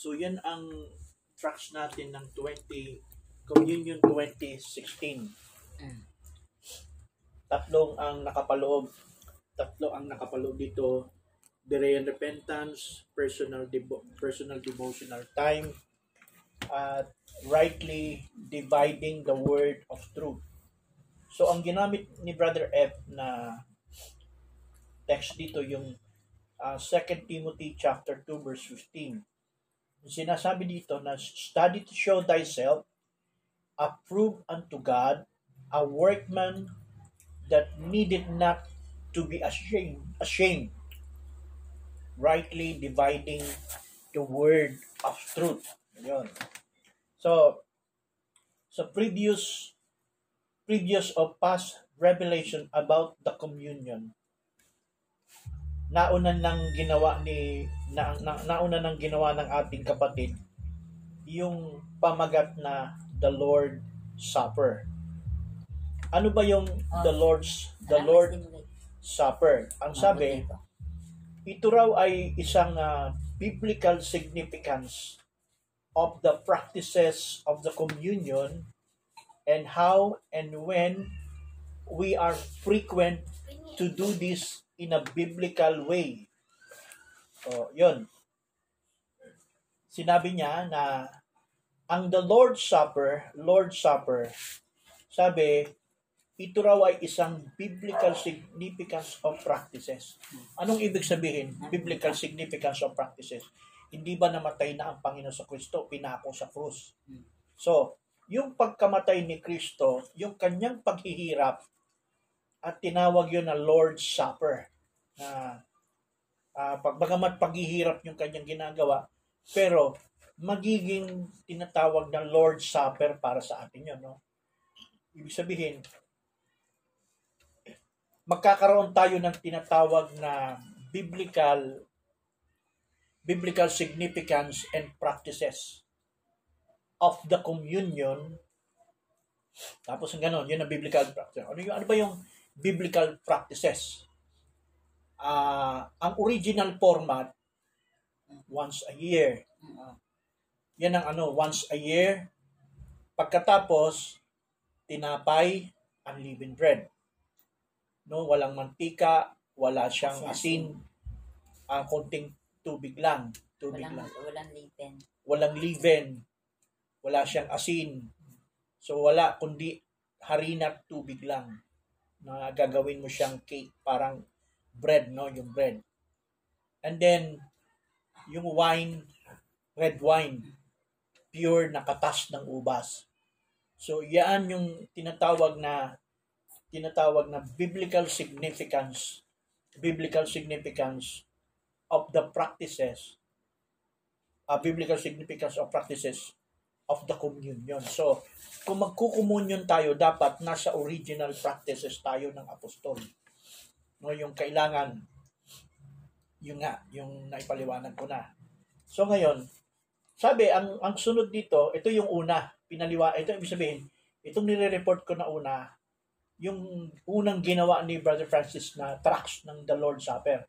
So yan ang tracks natin ng 20 Communion 2016. Mm. Tatlong ang nakapaloob. Tatlo ang nakapaloob dito. Berean repentance, personal devo- personal devotional time, at rightly dividing the word of truth. So ang ginamit ni Brother F na text dito yung uh, 2 Timothy chapter 2 verse 15. Sinasabi dito na study to show thyself approved unto God, a workman that needed not to be ashamed, ashamed, rightly dividing the word of truth. Yun. So, sa previous previous of past revelation about the communion, nauna nang ginawa ni na, na, nauna nang ginawa ng ating kapatid yung pamagat na the Lord Supper. Ano ba yung the Lord's the Salamat Lord. Supper? Ang sabi, Mabuti po. ito raw ay isang ah, biblical significance of the practices of the communion and how and when we are frequent to do this in a biblical way. So, yun. Sinabi niya na ang the Lord's Supper, Lord's Supper, sabi, ito raw ay isang biblical significance of practices. Anong ibig sabihin? Biblical significance of practices. Hindi ba namatay na ang Panginoon sa Kristo, pinako sa krus? So, yung pagkamatay ni Kristo, yung kanyang paghihirap, at tinawag yun na Lord's Supper. Na uh, pagbagamat paghihirap yung kanyang ginagawa, pero magiging tinatawag na Lord's Supper para sa atin yun. No? Ibig sabihin, magkakaroon tayo ng tinatawag na biblical biblical significance and practices of the communion. Tapos ang ganon, yun ang biblical practice. Ano, yung, ano ba yung biblical practices? Ah, ang original format, once a year. Ah, yan ang ano, once a year. Pagkatapos, tinapay, unleavened bread. No, walang mantika, wala siyang asin, ah konting tubig lang. Tubig Walang, lang. walang lipin. Walang leaven, wala siyang asin. So wala kundi harina at tubig lang na gagawin mo siyang cake, parang bread, no, yung bread. And then, yung wine, red wine, pure na katas ng ubas. So, yan yung tinatawag na tinatawag na biblical significance biblical significance of the practices uh, biblical significance of practices of the communion. So, kung magkukomunyon tayo, dapat nasa original practices tayo ng apostol. No, yung kailangan, yung nga, yung naipaliwanag ko na. So, ngayon, sabi, ang, ang sunod dito, ito yung una, pinaliwa, ito ibig sabihin, itong nire-report ko na una, yung unang ginawa ni Brother Francis na tracks ng The Lord's Supper.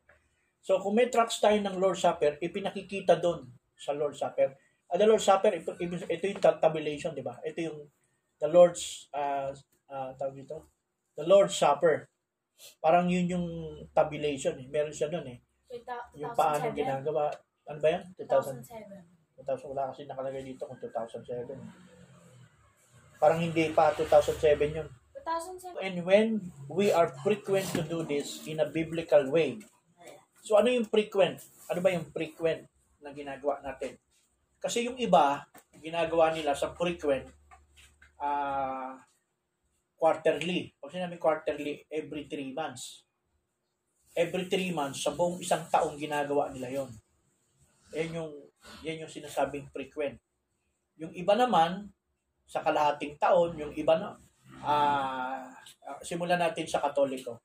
So, kung may tracks tayo ng Lord's Supper, ipinakikita doon sa Lord's Supper. Uh, the Lord's Supper, ito, ito yung tabulation, di ba? Ito yung the Lord's, uh, uh, tawag dito? The Lord's Supper. Parang yun yung tabulation. Eh. Meron siya doon eh. Yung paano ginagawa. Ano ba yan? 2000, 2000, wala kasi nakalagay dito kung 2007. Parang hindi pa 2007 yun. 2007. And when we are frequent to do this in a biblical way, so ano yung frequent? Ano ba yung frequent na ginagawa natin? Kasi yung iba, ginagawa nila sa frequent, ah quarterly. Pag sinabi quarterly, every three months. Every three months, sa buong isang taong ginagawa nila yon. Yan yung, yan yung sinasabing frequent. Yung iba naman, sa kalahating taon, yung iba na, ah simulan natin sa Katoliko.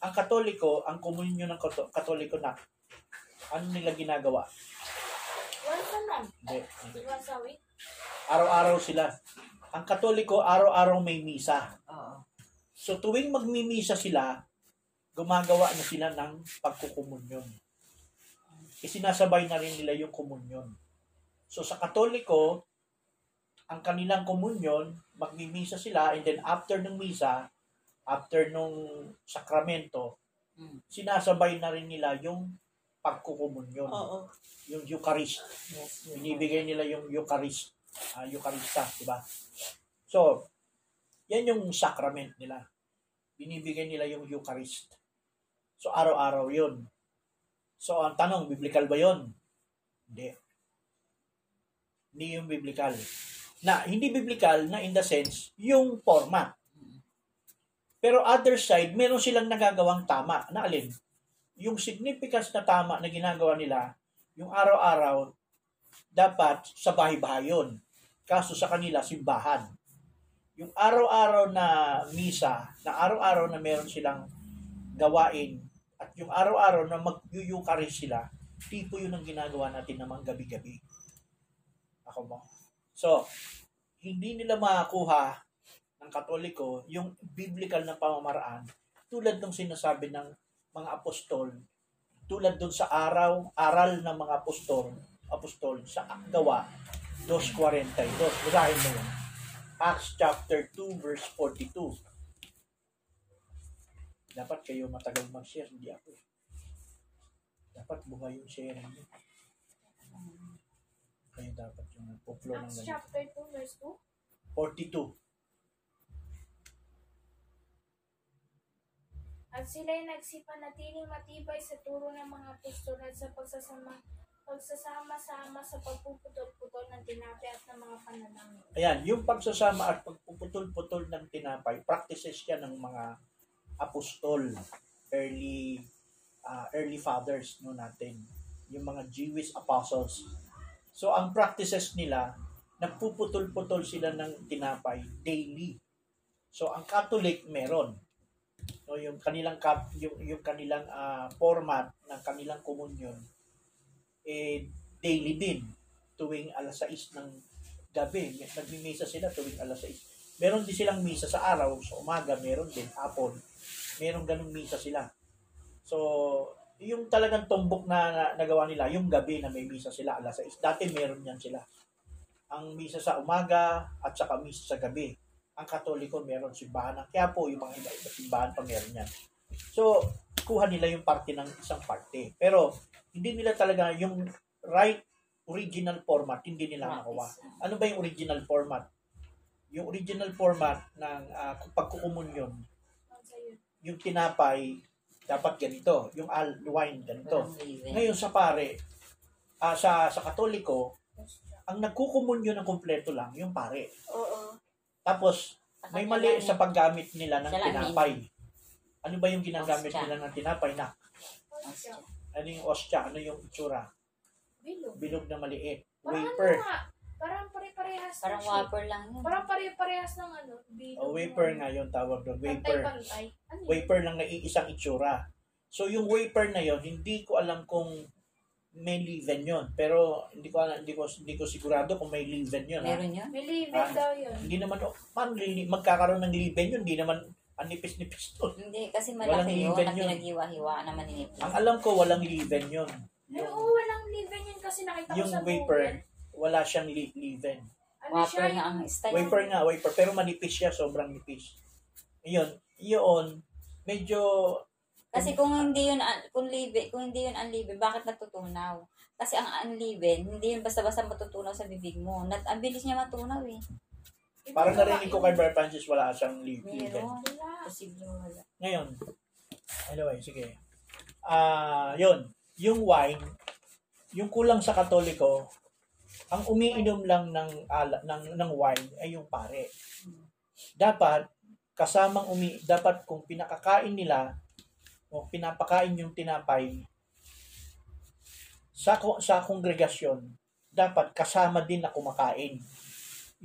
Ang Katoliko, ang komunyon ng Kato- Katoliko na, ano nila ginagawa? A month. Hindi. Once a week. Araw-araw sila. Ang Katoliko, araw-araw may misa. Oo. So tuwing magmimisa sila, gumagawa na sila ng pagkukumunyon. Isinasabay na rin nila yung komunyon. So sa Katoliko, ang kanilang komunyon, magmimisa sila and then after ng misa, after nung sakramento, Mm. sinasabay na rin nila yung pagkukumunyon, Oo. yung Eucharist. Yes. Binibigay nila yung Eucharist, uh, Eucharista, di ba? So, yan yung sacrament nila. Binibigay nila yung Eucharist. So, araw-araw yun. So, ang tanong, biblical ba yun? Hindi. Hindi yung biblical. Na, hindi biblical na in the sense, yung format. Pero other side, meron silang nagagawang tama. Na alin? Yung significance na tama na ginagawa nila, yung araw-araw, dapat sa bahay-bahay yun. Kaso sa kanila, simbahan. Yung araw-araw na misa, na araw-araw na meron silang gawain, at yung araw-araw na mag-yukaris sila, tipo yun ang ginagawa natin namang gabi-gabi. Ako mo. So, hindi nila makakuha ng katoliko yung biblical na pamamaraan tulad ng sinasabi ng mga apostol tulad dun sa araw, aral ng mga apostol, apostol sa gawa 2.42. Basahin mo yun. Acts chapter 2 verse 42. Dapat kayo matagal mag-share, hindi ako. eh. Dapat buhay yung sharing niyo. Kayo dapat yung nagpo-flow ng Acts chapter 2, verse 2. 42. At sila'y nagsipanatiling matibay sa turo ng mga apostol at sa pagsasama pagsasama-sama sa pagpuputol-putol ng tinapay at ng mga panalangin. Ayan, yung pagsasama at pagpuputol-putol ng tinapay, practices yan ng mga apostol, early uh, early fathers no natin, yung mga Jewish apostles. So ang practices nila, nagpuputol-putol sila ng tinapay daily. So ang Catholic meron. No, yung kanilang kap, yung yung kanilang ah, format ng kanilang komunyon eh daily din tuwing alas 6 ng gabi. Nagmimisa sila tuwing alas 6. Meron din silang misa sa araw, sa umaga, meron din, hapon. Meron ganung misa sila. So, yung talagang tumbok na, na nagawa nila, yung gabi na may misa sila alas 6. Dati meron yan sila. Ang misa sa umaga at saka misa sa gabi. Ang katoliko meron simbahan ng kaya po yung mga iba-iba simbahan pa meron yan. So, kuha nila yung parte ng isang parte. Pero, hindi nila talaga yung right original format, hindi nila nakuha. Ano ba yung original format? Yung original format ng uh, pagkukumunyon, yung tinapay, dapat ganito. Yung al wine, ganito. Ngayon. Sa pare, ah, sa, sa katoliko, ang nagkukumunyon ng kompleto lang, yung pare. Oo. Tapos, may mali sa paggamit nila ng Salamin. tinapay. Ano ba yung ginagamit Ostya. nila ng tinapay na? Ostya. Ano yung ostya? Ano yung itsura? Bilog. Bilog na maliit. Parang Wafer. ano nga, parang pare-parehas Parang whopper lang yun. Parang pare-parehas ng ano, bilog. O wafer nga yung tawag doon. Wafer. Pantay-pantay. Ano yun? Wafer lang na iisang itsura. So yung wafer na yon hindi ko alam kung may leaven yon pero hindi ko hindi ko hindi ko sigurado kung may leaven yon ha? Meron yun? May leaven Ah. daw yun. hindi naman oh, paano lili- magkakaroon ng leaven yun hindi naman ang nipis-nipis to Hindi, kasi Walang malaki yun na yun. pinag-iwa-hiwa naman ninipis. ang alam ko walang Pero yung, oo, walang leaven yun kasi nakita ko yung sa wafer Google. wala siyang li- leaven Ano siya Whopper nga ang style. wafer nga wafer pero manipis siya sobrang nipis yun yun medyo Kasi kung hindi yun, un- kung live, kung hindi yun unlive, bakit natutunaw? Kasi ang unlive, hindi yun basta-basta matutunaw sa bibig mo. Nat, ang bilis niya matunaw eh. parang narinig ko kay Brother Francis wala siyang leaven Meron. Wala. Posible wala. Ngayon, anyway, sige. Ah, yun, yung wine, yung kulang sa Katoliko, ang umiinom lang ng ala, ng ng wine ay yung pare. Dapat kasamang umi dapat kung pinakakain nila o pinapakain yung tinapay sa sa kongregasyon, dapat kasama din na kumakain.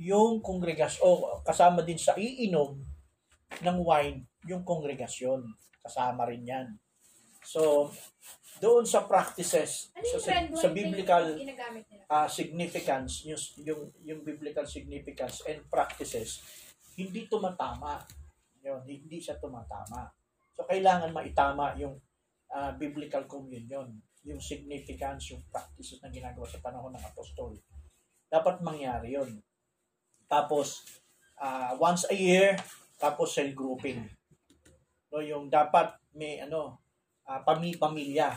Yung kongregasyon o kasama din sa iinom ng wine yung kongregasyon. Kasama rin yan. So, doon sa practices, Ano sa, sa, biblical ah, significance, yung, yung, yung biblical significance and practices, hindi tumatama. Yun, hindi siya tumatama. So, kailangan maitama yung ah, biblical communion, yung significance, yung practices na ginagawa sa panahon ng apostol. dapat mangyari yon. Tapos, ah, once a year, tapos cell grouping. No, yung dapat may ano, ah, pami-pamilya.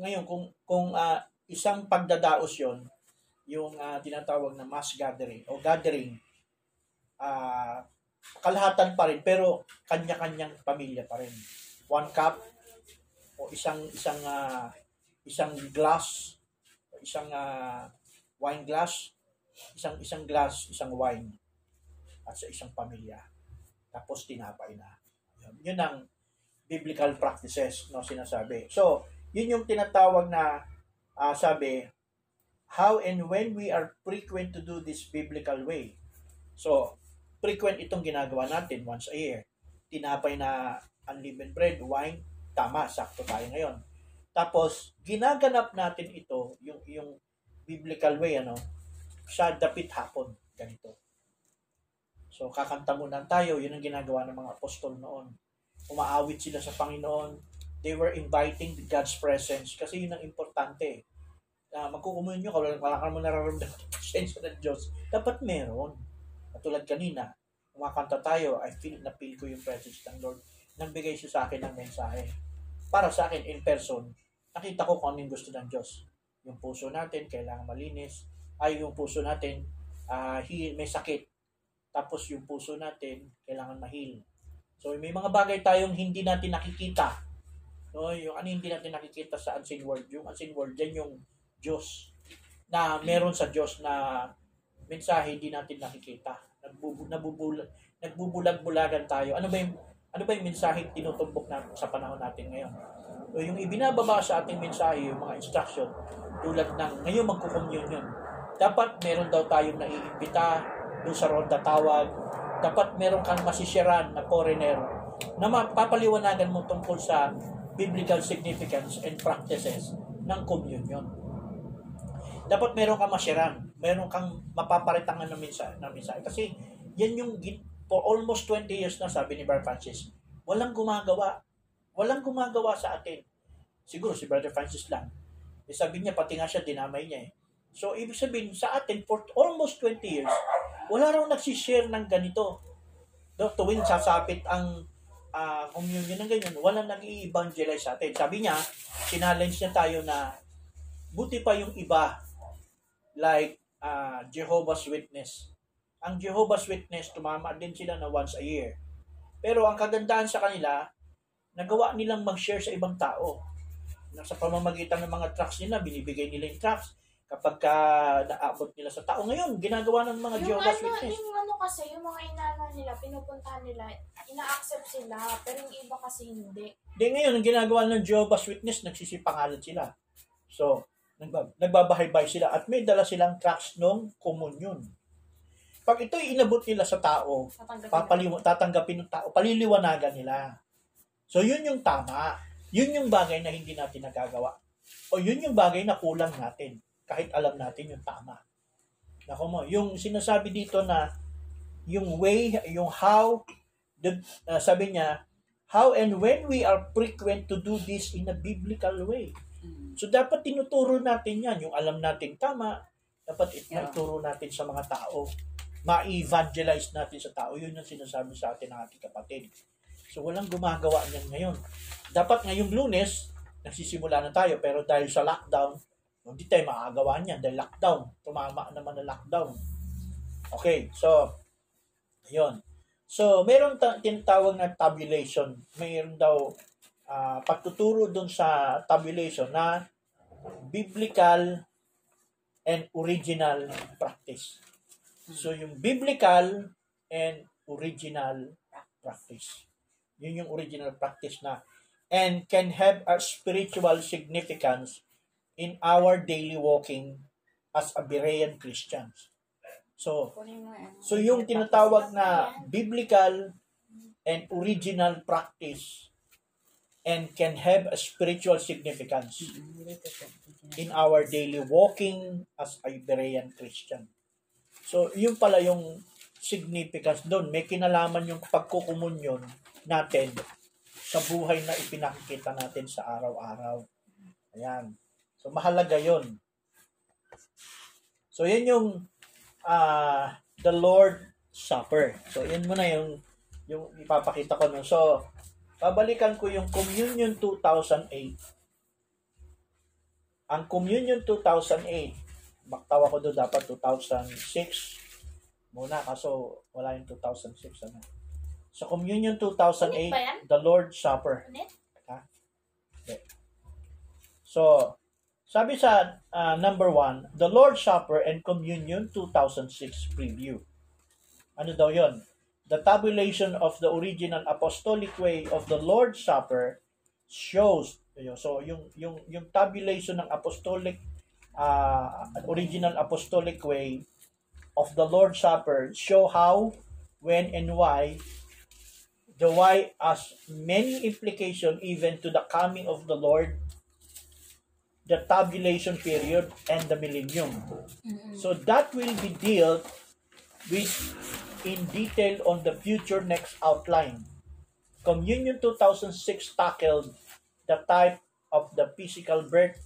Ngayon, kung, kung ah, isang pagdadaos yon yung ah, tinatawag na mass gathering o gathering, ah, kalahatan pa rin, pero kanya-kanyang pamilya pa rin. One cup, o isang isang ah, isang glass, o isang ah, wine glass, isang isang glass, isang wine at sa isang pamilya. Tapos tinapay na. Yun, yun ang biblical practices no sinasabi. So, yun yung tinatawag na ah, sabi how and when we are frequent to do this biblical way. So, frequent itong ginagawa natin once a year. Tinapay na unleavened bread, wine, tama, sakto tayo ngayon. Tapos, ginaganap natin ito, yung, yung biblical way, ano, sa dapit hapon, ganito. So, kakanta muna tayo, yun ang ginagawa ng mga apostol noon. Umaawit sila sa Panginoon. They were inviting God's presence kasi yun ang importante. Uh, magkukumunyo ka, wala, wala ka naman nararamdaman ng presensya ng Diyos. Dapat meron. Katulad kanina, kumakanta tayo, I feel na feel ko yung presence ng Lord. Nagbigay siya sa akin ng mensahe. Para sa akin, in person, nakita ko kung ano yung gusto ng Diyos. Yung puso natin, kailangan malinis. Ay, yung puso natin, uh, may sakit. Tapos yung puso natin, kailangan mahil. So, may mga bagay tayong hindi natin nakikita. No, yung ano hindi natin nakikita sa unseen world. Yung unseen world, yan yung Diyos. Na meron sa Diyos na mensahe hindi natin nakikita nagbubu, nagbubulag-bulagan tayo. Ano ba yung ano ba yung mensahe tinutumbok na sa panahon natin ngayon? O yung ibinababa sa ating mensahe, yung mga instruction, tulad ng ngayon magkukommunion. Dapat meron daw tayong naiimbita doon sa ronda tawag. Dapat meron kang masisiran na foreigner na mapapaliwanagan mo tungkol sa biblical significance and practices ng communion. Dapat meron kang masiran meron kang mapaparitangan ng mensahe, ng mensahe. Kasi yan yung for almost 20 years na sabi ni Brother Francis, walang gumagawa. Walang gumagawa sa atin. Siguro si Brother Francis lang. E sabi niya, pati nga siya, dinamay niya eh. So, ibig sabihin, sa atin, for almost 20 years, wala raw nagsishare ng ganito. No, tuwing sasapit ang uh, communion ng ganyan, wala nag evangelize sa atin. Sabi niya, sinalenge niya tayo na buti pa yung iba like uh, Jehovah's Witness. Ang Jehovah's Witness, tumama din sila na once a year. Pero ang kagandahan sa kanila, nagawa nilang mag-share sa ibang tao. Sa pamamagitan ng mga tracks nila, binibigay nila yung tracks. Kapag ka naabot nila sa tao. Ngayon, ginagawa ng mga yung Jehovah's ano, Witness. Yung ano kasi, yung mga inana nila, pinupuntahan nila, ina-accept sila, pero yung iba kasi hindi. Hindi, ngayon, ang ginagawa ng Jehovah's Witness, nagsisipangalan sila. So, nagbabahay-bahay sila at may dala silang tracks ng komunyon. Pag ito'y inabot nila sa tao, papaliw- tatanggapin ng tao, paliliwanagan nila. So, yun yung tama. Yun yung bagay na hindi natin nagagawa. O yun yung bagay na kulang natin, kahit alam natin yung tama. Nako mo, yung sinasabi dito na yung way, yung how, the, uh, sabi niya, how and when we are frequent to do this in a biblical way. So dapat tinuturo natin yan, yung alam natin tama, dapat it- yeah. ituro natin sa mga tao. Ma-evangelize natin sa tao. Yun yung sinasabi sa atin ng ating kapatid. So walang gumagawa niyan ngayon. Dapat ngayong lunes, nagsisimula na tayo, pero dahil sa lockdown, hindi tayo makagawa niyan dahil lockdown. Tumama naman na lockdown. Okay, so, ayun. So, meron ta- tinatawag na tabulation. Mayroon daw uh, pagtuturo dun sa tabulation na biblical and original practice. So, yung biblical and original practice. Yun yung original practice na and can have a spiritual significance in our daily walking as a Berean Christians. So, so yung tinatawag na biblical and original practice and can have a spiritual significance in our daily walking as a Berean Christian. So, yun pala yung significance doon. May kinalaman yung pagkukumunyon natin sa buhay na ipinakikita natin sa araw-araw. Ayan. So, mahalaga yon. So, yan yung ah, the Lord Supper. So, yan muna yung yung ipapakita ko nun. So, babalikan ko yung Communion 2008. Ang Communion 2008, baktawa ko doon dapat 2006 muna kaso wala yung 2006 ano. Sa Communion ba yan? 2008, the Lord Supper. Ulit? So, sabi sa uh, number one, the Lord's Supper and Communion 2006 preview. Ano daw yon? The tabulation of the original apostolic way of the Lord's Supper shows so yung yung yung tabulation ng apostolic uh, original apostolic way of the Lord's Supper show how when and why the why has many implication even to the coming of the Lord the tabulation period and the millennium. So that will be dealt with in detail on the future next outline. Communion 2006 tackled the type of the physical birth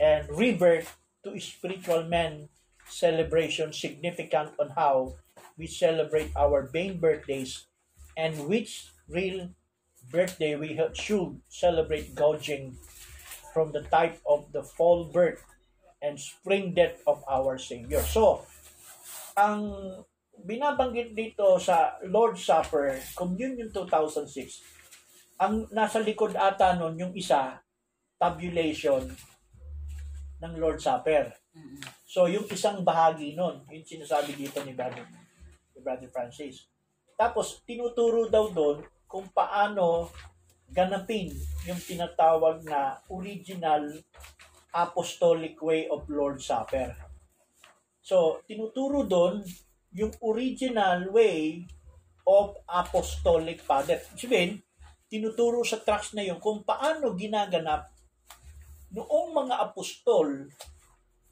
and rebirth to spiritual man celebration significant on how we celebrate our vain birthdays and which real birthday we should celebrate gouging from the type of the fall birth and spring death of our Savior. So, ang binabanggit dito sa Lord's Supper, Communion 2006, ang nasa likod ata nun, yung isa, tabulation ng Lord's Supper. So, yung isang bahagi nun, yung sinasabi dito ni Brother, ni Brother Francis. Tapos, tinuturo daw doon kung paano ganapin yung tinatawag na original apostolic way of Lord's Supper. So, tinuturo doon yung original way of apostolic father. Sabihin, tinuturo sa tracks na yun kung paano ginaganap noong mga apostol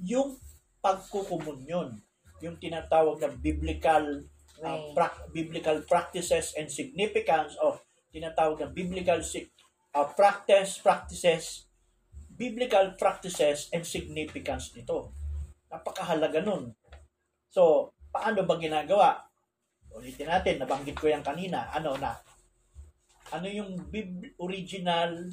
yung pagkukumunyon, yung tinatawag na biblical uh, prac- biblical practices and significance of tinatawag na biblical sig- uh, practice practices biblical practices and significance nito. Napakahalaga nun. So, paano ba ginagawa? Ulitin natin, nabanggit ko yan kanina. Ano na? Ano yung bib- original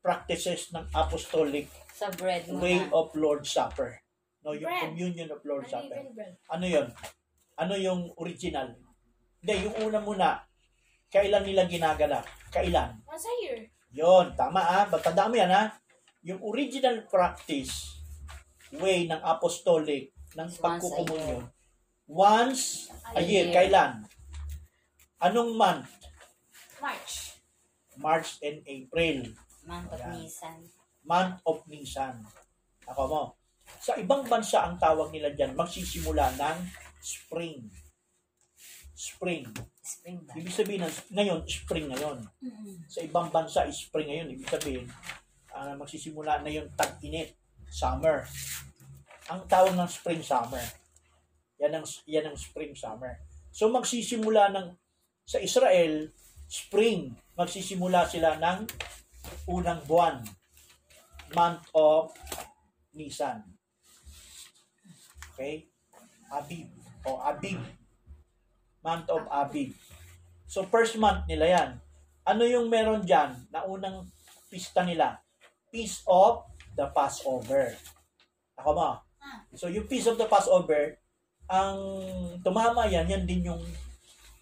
practices ng apostolic Sa bread mo way na. of Lord's Supper? No, yung Bread. communion of Lord's Supper. Unleavened bread. Ano yon? Ano yung original? Hindi, yung una muna, kailan nila ginaganap? Kailan? Once a year. Yon, tama ah. Batandaan mo yan ha. Yung original practice, way ng apostolic, ng Once a pagkukumunyon, once a year. Kailan? Anong month? March. March and April. Month of Ayan. Nisan. Month of Nisan. Ako mo. Sa ibang bansa, ang tawag nila dyan, magsisimula ng spring. Spring. Spring ba? Ibig sabihin, ng, ngayon, spring ngayon. Sa ibang bansa, spring ngayon. Ibig sabihin, ah, magsisimula na yung tag-init. Summer. Ang tawag ng spring summer. Yan ang, yan ang spring summer. So magsisimula ng sa Israel, spring. Magsisimula sila ng unang buwan. Month of Nisan. Okay? Abib. O Abib. Month of Abib. So first month nila yan. Ano yung meron dyan na unang pista nila? Feast of the Passover. Ako mo. So yung Feast of the Passover, ang tumama yan, yan din yung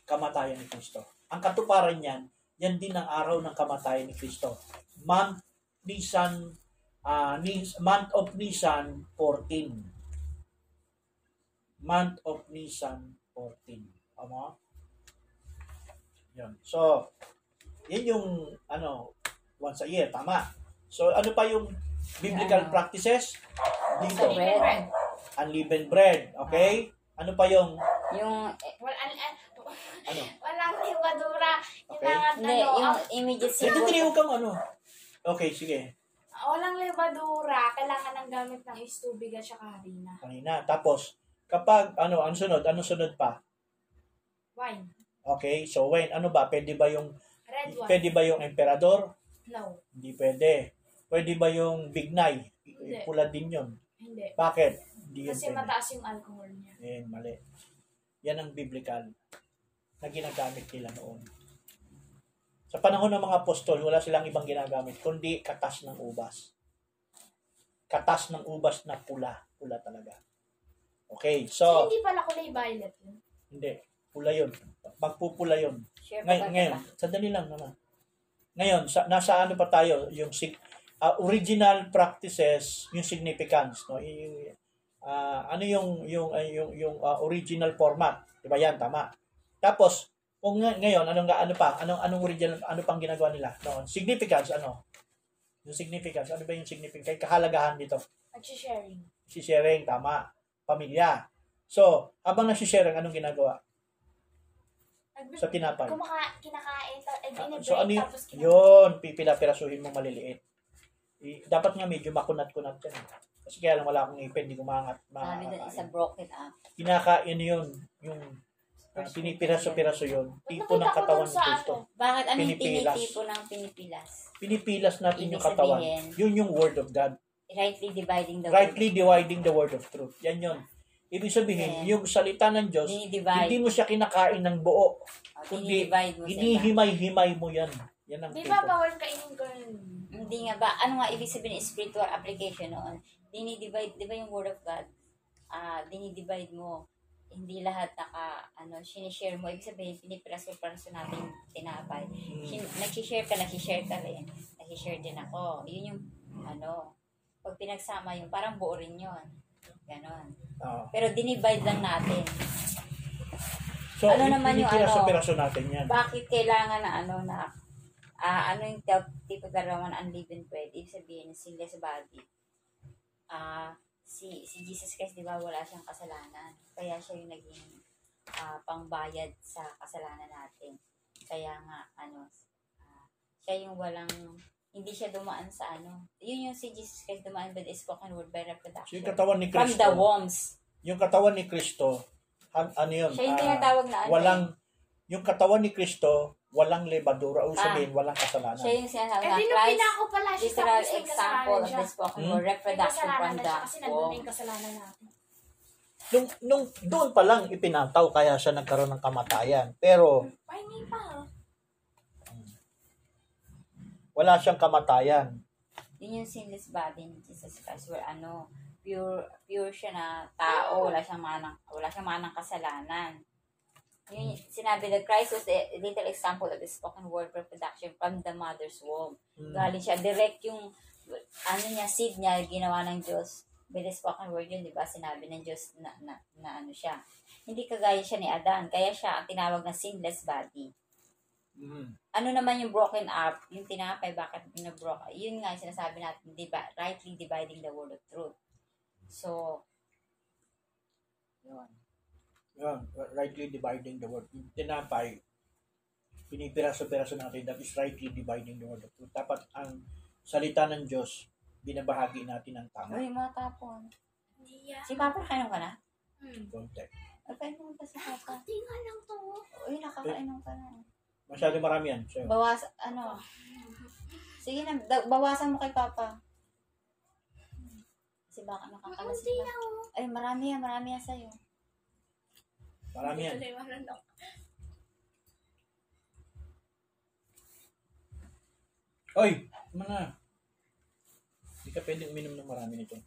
kamatayan ni Kristo. Ang katuparan yan, yan din ang araw ng kamatayan ni Kristo. Month Nisan, ah, Nis- month of Nisan 14. Month of Nisan 14. Tama? Yun. So, yan yung, ano, once a year, tama. So, ano pa yung biblical Ano? practices? Dito. Sa. Unleavened bread, okay? Ano pa yung, Yung, eh, Wal, an, an, ano? walang liwadura. Yung Okay. mga hindi, ano, yung immediate Hindi, siguro. tiniyog kang ano. Okay, sige. walang levadura, kailangan ng gamit ng istubig at saka harina. Kanina. Tapos, kapag, ano, ang sunod, ano sunod pa? Wine. Okay, so when, ano ba, pwede ba yung, Red wine. pwede ba yung emperador? No. Hindi pwede. Pwede ba yung bignay? Hindi. Pula din yun. Hindi. Bakit? Hindi Kasi pwede. mataas yung alcohol niya. Yan, mali. Yan ang biblical na ginagamit nila noon. Sa panahon ng mga apostol, wala silang ibang ginagamit, kundi katas ng ubas. Katas ng ubas na pula. Pula talaga. Okay, So, so, hindi pala kulay violet yun. hindi. Pula yun. Magpupula yun. Ko Ngay- ngayon, sandali lang naman. Ngayon, sa, nasa ano pa tayo, yung sig- ah, original practices, yung significance, no? Yung, ah, ano yung yung ah, yung yung ah, original format, 'di ba yan tama? Tapos kung nga- ngayon anong ano pa? Anong anong original ano pang ginagawa nila? No, significance ano? Yung significance, ano ba yung significance? Kay kahalagahan dito. Nag-sharing. Si sharing tama, pamilya. So, habang nasi-sharing, anong ginagawa? Nag- Sa tinapay. Kumaka, kinakain, eh, Ah, binibreak, so ano yun? tapos kinakain. Yun, pipila-pirasuhin mo maliliit. I, dapat nga medyo makunat-kunat yan. Kasi kaya lang wala akong ngipin, hindi ko maangat. Sabi doon, isa makakain. broken up. Kinakain yun, yung uh, pinipiraso-piraso yun. Tipo ng katawan sa Kristo. ano, Bakit ano yung Pinipilas. tinitipo ng pinipilas? Pinipilas natin Ibig yung katawan. sabihin, Yun yung word of God. rightly dividing the Rightly dividing the word of truth. Yan yun. Ibig sabihin, Yan. yung salita ng word. Diyos, hindi mo siya kinakain ng buo. Oh, kundi. Hinihimay-himay mo yan. Yan ang di tipo. ba bawal kainin ko yun? Hindi nga ba? Ano nga ibig sabihin ng spiritual application noon? Dinidivide, di ba yung word of God? Ah, dinidivide mo. Hindi lahat naka, ano, sinishare mo. Ibig sabihin, pinipiraso-paraso natin tinapay. Hmm. Sin- nagsishare ka, nagsishare ka rin. Nagsishare din ako. Yun yung, ano, pag pinagsama yung, parang buo rin yun. Ganon. Oo. Pero dinivide lang natin. So, Ano naman yung ano? piraso natin yan. Bakit kailangan na ano na ah ano yung typ- typical naman unleavened bread? Ibig sabihin, sinless body. Ah, si si Jesus Christ, di ba, wala siyang kasalanan. Kaya siya yung naging ah, pangbayad sa kasalanan natin. Kaya nga, ano, ah, siya yung walang, hindi siya dumaan sa ano. Yun yung si Jesus Christ dumaan by the spoken word by So, reproduction. yung katawan ni From Kristo, the worms. yung katawan ni Kristo, han- ano yun? Siya yung tinatawag na ano. walang, yung katawan ni Kristo, walang lebadura, o Ah. sabihin, walang kasalanan. Siya yung sinasabi Eh na Christ pinako pala siya literal example of the spoken Hmm? word reproduction from the kasi nandun yung kasalanan natin. Nung, nung doon pa lang ipinataw, kaya siya nagkaroon ng kamatayan. Pero, Ay, hindi pa. wala siyang kamatayan. Yun yung sinless body ni Jesus Christ where ano, pure pure siya na tao, wala siyang manang wala siyang manang kasalanan. Yun, sinabi that Christ was a little example of the spoken word reproduction from the mother's womb. Hmm. Galing siya, direct yung ano niya, seed niya, ginawa ng Diyos. By the spoken word yun, di ba? Sinabi ng Diyos na, na, na ano siya. Hindi kagaya siya ni Adan. Kaya siya ang tinawag na sinless body. Mm. ano naman yung broken up, yung tinapay, bakit na-broke, yun nga yung sinasabi natin, diba, rightly dividing the word of truth. So, yun. Yun, rightly dividing the word. Yung tinapay, pinipiraso-piraso natin, that is rightly dividing the word of truth. Dapat ang salita ng Diyos, binabahagi natin ng tama. Uy, mga tapon. Hindi yan. Si Papa, kainom ka na? Hmm. Konti. Ay, kainom ka si Papa. Kunti nga lang to. Uy, nakakainom ka na. Masyado marami yan. So, Bawas, ano, sige na, da- bawasan mo kay Papa. Kasi baka nakakalasig Kunti ka. oh. Ay, marami yan, marami yan sa'yo. Marami yan. Na. Oy, mana. Hindi ka pwedeng uminom ng marami nito.